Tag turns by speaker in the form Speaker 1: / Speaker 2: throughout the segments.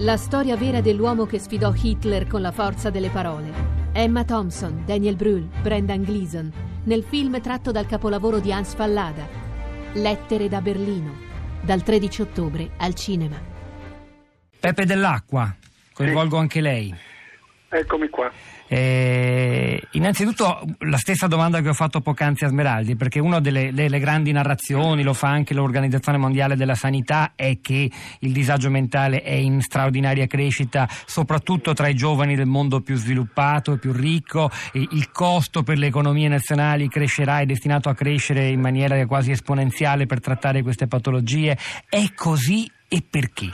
Speaker 1: La storia vera dell'uomo che sfidò Hitler con la forza delle parole. Emma Thompson, Daniel Brühl, Brendan Gleeson, nel film tratto dal capolavoro di Hans Fallada. Lettere da Berlino, dal 13 ottobre al cinema.
Speaker 2: Pepe dell'Acqua, coinvolgo anche lei.
Speaker 3: Eccomi qua.
Speaker 2: Eh, innanzitutto la stessa domanda che ho fatto poc'anzi a Smeraldi, perché una delle, delle, grandi narrazioni, lo fa anche l'Organizzazione Mondiale della Sanità, è che il disagio mentale è in straordinaria crescita, soprattutto tra i giovani del mondo più sviluppato e più ricco, e il costo per le economie nazionali crescerà, è destinato a crescere in maniera quasi esponenziale per trattare queste patologie. È così e perché?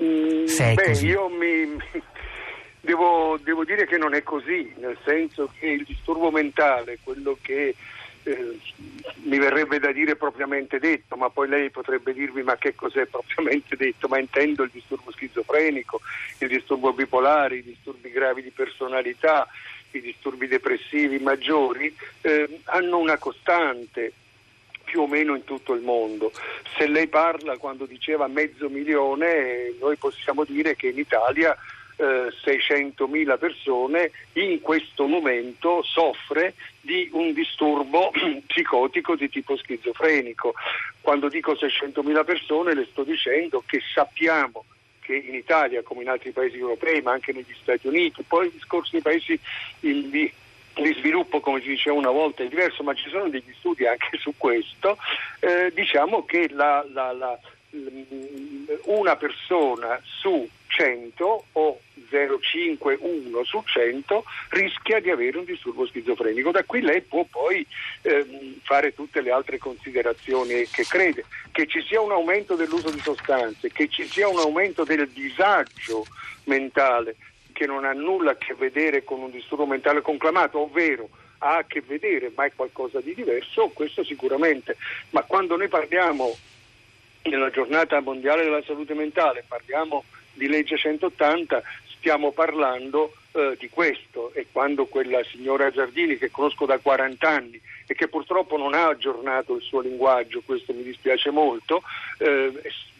Speaker 3: Mm, beh, così. io mi Devo, devo, dire che non è così, nel senso che il disturbo mentale, quello che eh, mi verrebbe da dire propriamente detto, ma poi lei potrebbe dirmi ma che cos'è propriamente detto, ma intendo il disturbo schizofrenico, il disturbo bipolare, i disturbi gravi di personalità, i disturbi depressivi maggiori, eh, hanno una costante più o meno in tutto il mondo. Se lei parla quando diceva mezzo milione, noi possiamo dire che in Italia eh, 600.000 persone in questo momento soffre di un disturbo psicotico di tipo schizofrenico. Quando dico 600.000 persone le sto dicendo che sappiamo che in Italia come in altri paesi europei ma anche negli Stati Uniti, poi il discorso dei paesi in, di, di sviluppo come si diceva una volta è diverso ma ci sono degli studi anche su questo, eh, diciamo che la, la, la, una persona su 100 o 0,51 su 100 rischia di avere un disturbo schizofrenico. Da qui lei può poi ehm, fare tutte le altre considerazioni che crede, che ci sia un aumento dell'uso di sostanze, che ci sia un aumento del disagio mentale che non ha nulla a che vedere con un disturbo mentale conclamato, ovvero ha a che vedere, ma è qualcosa di diverso, questo sicuramente. Ma quando noi parliamo nella giornata mondiale della salute mentale, parliamo di legge 180 stiamo parlando eh, di questo e quando quella signora Giardini che conosco da 40 anni e che purtroppo non ha aggiornato il suo linguaggio, questo mi dispiace molto, eh,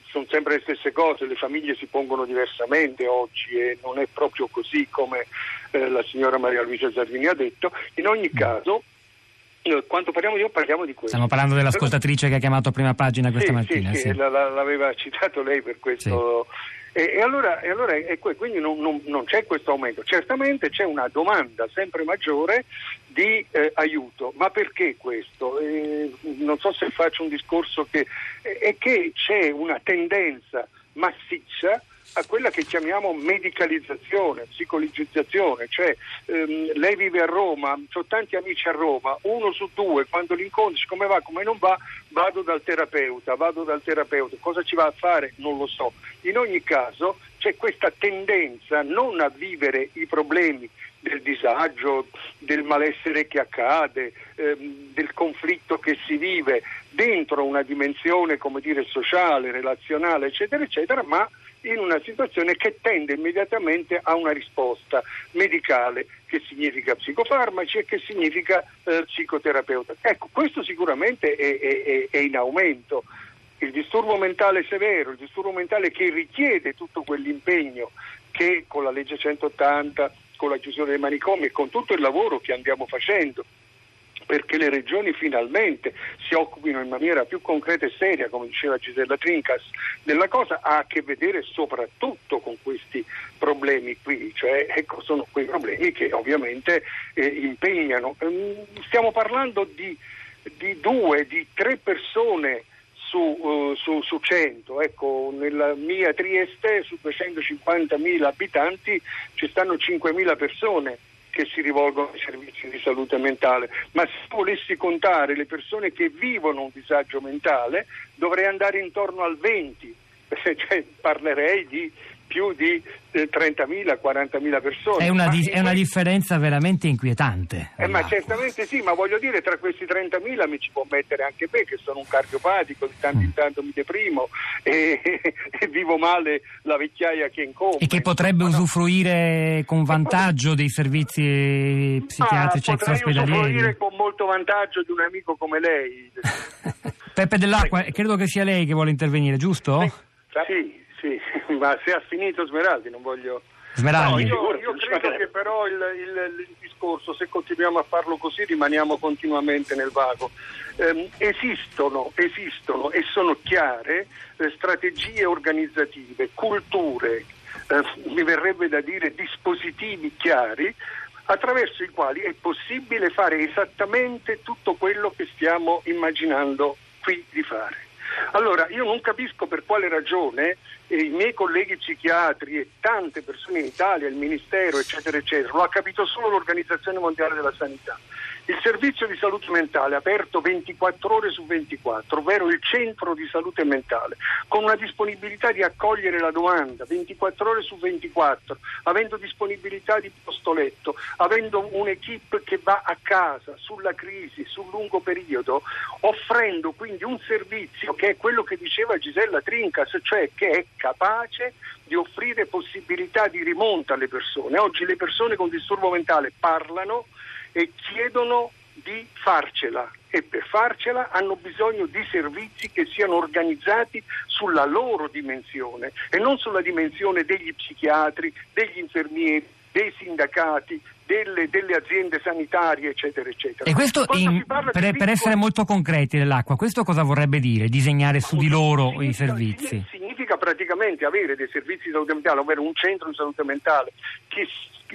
Speaker 3: sono sempre le stesse cose, le famiglie si pongono diversamente oggi e non è proprio così come eh, la signora Maria Luisa Giardini ha detto, in ogni mm. caso quando parliamo di io parliamo di questo.
Speaker 2: Stiamo parlando dell'ascoltatrice che ha chiamato a prima pagina questa
Speaker 3: sì,
Speaker 2: mattina.
Speaker 3: Sì, sì. l'aveva citato lei per questo. E, e, allora, e allora e quindi non, non, non, c'è questo aumento. Certamente c'è una domanda sempre maggiore di eh, aiuto, ma perché questo? Eh, non so se faccio un discorso che è che c'è una tendenza massiccia a quella che chiamiamo medicalizzazione, psicologizzazione, cioè ehm, lei vive a Roma, ho tanti amici a Roma, uno su due quando li incontri, come va, come non va, vado dal terapeuta, vado dal terapeuta, cosa ci va a fare? Non lo so. In ogni caso c'è questa tendenza non a vivere i problemi del disagio, del malessere che accade, ehm, del conflitto che si vive dentro una dimensione, come dire, sociale, relazionale, eccetera, eccetera, ma in una situazione che tende immediatamente a una risposta medicale che significa psicofarmaci e che significa eh, psicoterapeuta. Ecco, questo sicuramente è, è, è in aumento. Il disturbo mentale severo, il disturbo mentale che richiede tutto quell'impegno che con la legge 180, con la chiusura dei manicomi e con tutto il lavoro che andiamo facendo perché le regioni finalmente si occupino in maniera più concreta e seria, come diceva Gisella Trincas, della cosa ha a che vedere soprattutto con questi problemi qui, cioè ecco, sono quei problemi che ovviamente eh, impegnano. Ehm, stiamo parlando di, di, due, di tre persone su, uh, su, su 100, ecco, nella mia Trieste su 250.000 abitanti ci stanno 5.000 persone che si rivolgono ai servizi di salute mentale, ma se volessi contare le persone che vivono un disagio mentale dovrei andare intorno al 20, cioè, parlerei di più di eh, 30.000, 40.000 persone.
Speaker 2: È una, di- è una differenza veramente inquietante.
Speaker 3: Eh, ma certamente sì, ma voglio dire, tra questi 30.000 mi ci può mettere anche me, che sono un cardiopatico, di tanto in mm. tanto mi deprimo e, e vivo male la vecchiaia che incombe.
Speaker 2: E che potrebbe ma usufruire no. con vantaggio dei servizi psichiatrici ah, extraospedalieri?
Speaker 3: Potrei usufruire con molto vantaggio di un amico come lei.
Speaker 2: Peppe Dell'Acqua, credo che sia lei che vuole intervenire, giusto?
Speaker 3: Sì, sì. Ma se ha finito Smeraldi non voglio...
Speaker 2: Smeraldi.
Speaker 3: No, io, io credo che però il, il, il, discorso, se continuiamo a farlo così, rimaniamo continuamente nel vago. Eh, esistono, esistono e sono chiare eh, strategie organizzative, culture, eh, mi verrebbe da dire dispositivi chiari attraverso i quali è possibile fare esattamente tutto quello che stiamo immaginando qui di fare. Allora, io non capisco per quale ragione eh, i miei colleghi psichiatri e tante persone in Italia, il Ministero, eccetera, eccetera, lo ha capito solo l'Organizzazione Mondiale della Sanità. Il servizio di salute mentale aperto 24 ore su 24, ovvero il centro di salute mentale, con una disponibilità di accogliere la domanda 24 ore su 24, avendo disponibilità di postoletto, avendo un'equipe che va a casa sulla crisi, sul lungo periodo, offrendo quindi un servizio che è quello che diceva Gisella Trincas, cioè che è capace di offrire possibilità di rimonta alle persone. Oggi le persone con disturbo mentale parlano e chiedono di farcela e per farcela hanno bisogno di servizi che siano organizzati sulla loro dimensione e non sulla dimensione degli psichiatri, degli infermieri, dei sindacati, delle, delle, aziende sanitarie, eccetera, eccetera.
Speaker 2: E questo, in, per, per, essere molto concreti nell'acqua, questo cosa vorrebbe dire? Disegnare su di loro significa, i servizi?
Speaker 3: Significa praticamente avere dei servizi di salute mentale, ovvero un centro di salute mentale che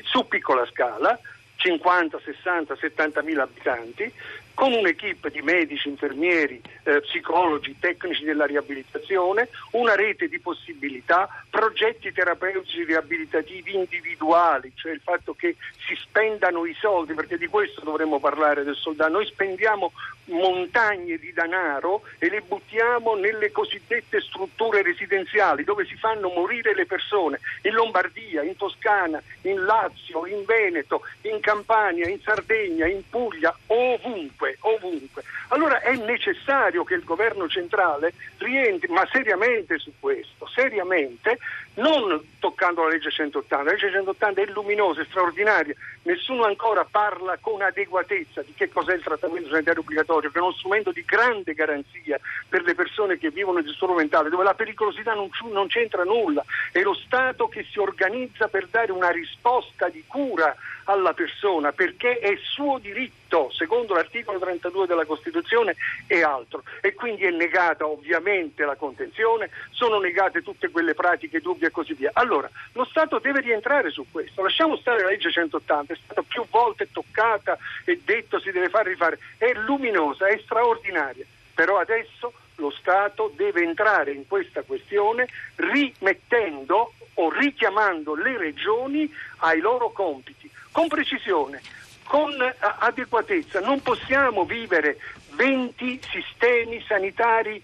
Speaker 3: su piccola scala 50, 60, 70 mila abitanti, con un'equipe di medici, infermieri, eh, psicologi, tecnici della riabilitazione, una rete di possibilità, progetti terapeutici riabilitativi individuali, cioè il fatto che si spendano i soldi, perché di questo dovremmo parlare del soldato. Noi spendiamo montagne di denaro e le buttiamo nelle cosiddette strutture residenziali dove si fanno morire le persone, in Lombardia, in Toscana, in Lazio, in Veneto, in Campania, in Sardegna, in Puglia, ovunque, ovunque. Allora è necessario che il governo centrale rientri, ma seriamente su questo, seriamente, non toccando la legge 180. La legge 180 è luminosa, è straordinaria, nessuno ancora parla con adeguatezza di che cos'è il trattamento sanitario obbligatorio, che è uno strumento di grande garanzia per le persone che vivono il disturbo mentale, dove la pericolosità non, non c'entra nulla, è lo Stato che si organizza per dare una risposta di cura alla persona perché è suo diritto, secondo l'articolo 32 della Costituzione e altro. E quindi è negata ovviamente la contenzione, sono negate tutte quelle pratiche dubbie e così via. Allora, lo Stato deve rientrare su questo. Lasciamo stare la legge 180, è stata più volte toccata e detto si deve fare rifare, è luminosa, è straordinaria. Però adesso lo Stato deve entrare in questa questione rimettendo o richiamando le regioni ai loro compiti con precisione, con adeguatezza. Non possiamo vivere 20 sistemi sanitari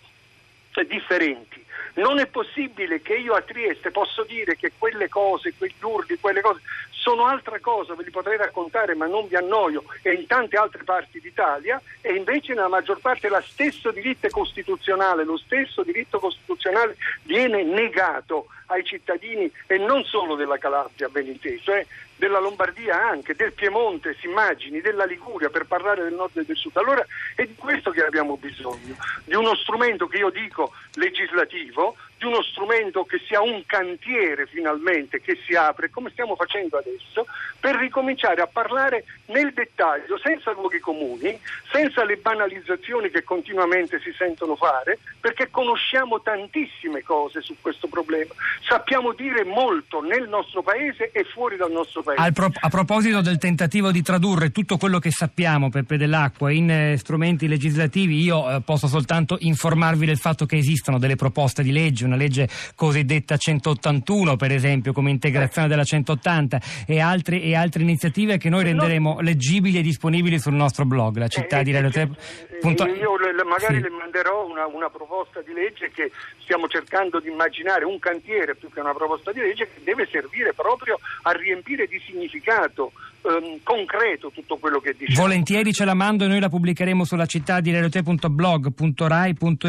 Speaker 3: differenti. Non è possibile che io a Trieste posso dire che quelle cose, quegli urli, quelle cose sono altra cosa, ve li potrei raccontare ma non vi annoio, e in tante altre parti d'Italia, e invece nella maggior parte lo stesso diritto costituzionale, lo stesso diritto costituzionale viene negato ai cittadini e non solo della Calabria, ben inteso, eh, della Lombardia anche, del Piemonte, si immagini, della Liguria, per parlare del nord e del sud. Allora è di questo che abbiamo bisogno, di uno strumento che io dico legislativo, di uno strumento che sia un cantiere finalmente che si apre, come stiamo facendo adesso, per ricominciare a parlare nel dettaglio, senza luoghi comuni, senza le banalizzazioni che continuamente si sentono fare, perché conosciamo tantissime cose su questo problema, sappiamo dire molto nel nostro paese e fuori dal nostro paese.
Speaker 2: Pro- a proposito del tentativo di tradurre tutto quello che sappiamo, Peppe dell'Acqua, in eh, strumenti legislativi, io eh, posso soltanto informarvi del fatto che esistono delle proposte di legge, una legge cosiddetta 181 per esempio come integrazione della 180 e altre, e altre iniziative che noi renderemo leggibili e disponibili sul nostro blog, la città eh, di Radio 3.
Speaker 3: Punto... Io le, magari sì. le manderò una, una, proposta di legge che stiamo cercando di immaginare, un cantiere più che una proposta di legge che deve servire proprio a riempire di significato ehm, concreto tutto quello che diciamo.
Speaker 2: Volentieri ce la mando e noi la pubblicheremo sulla città di radio3.blog.rai.it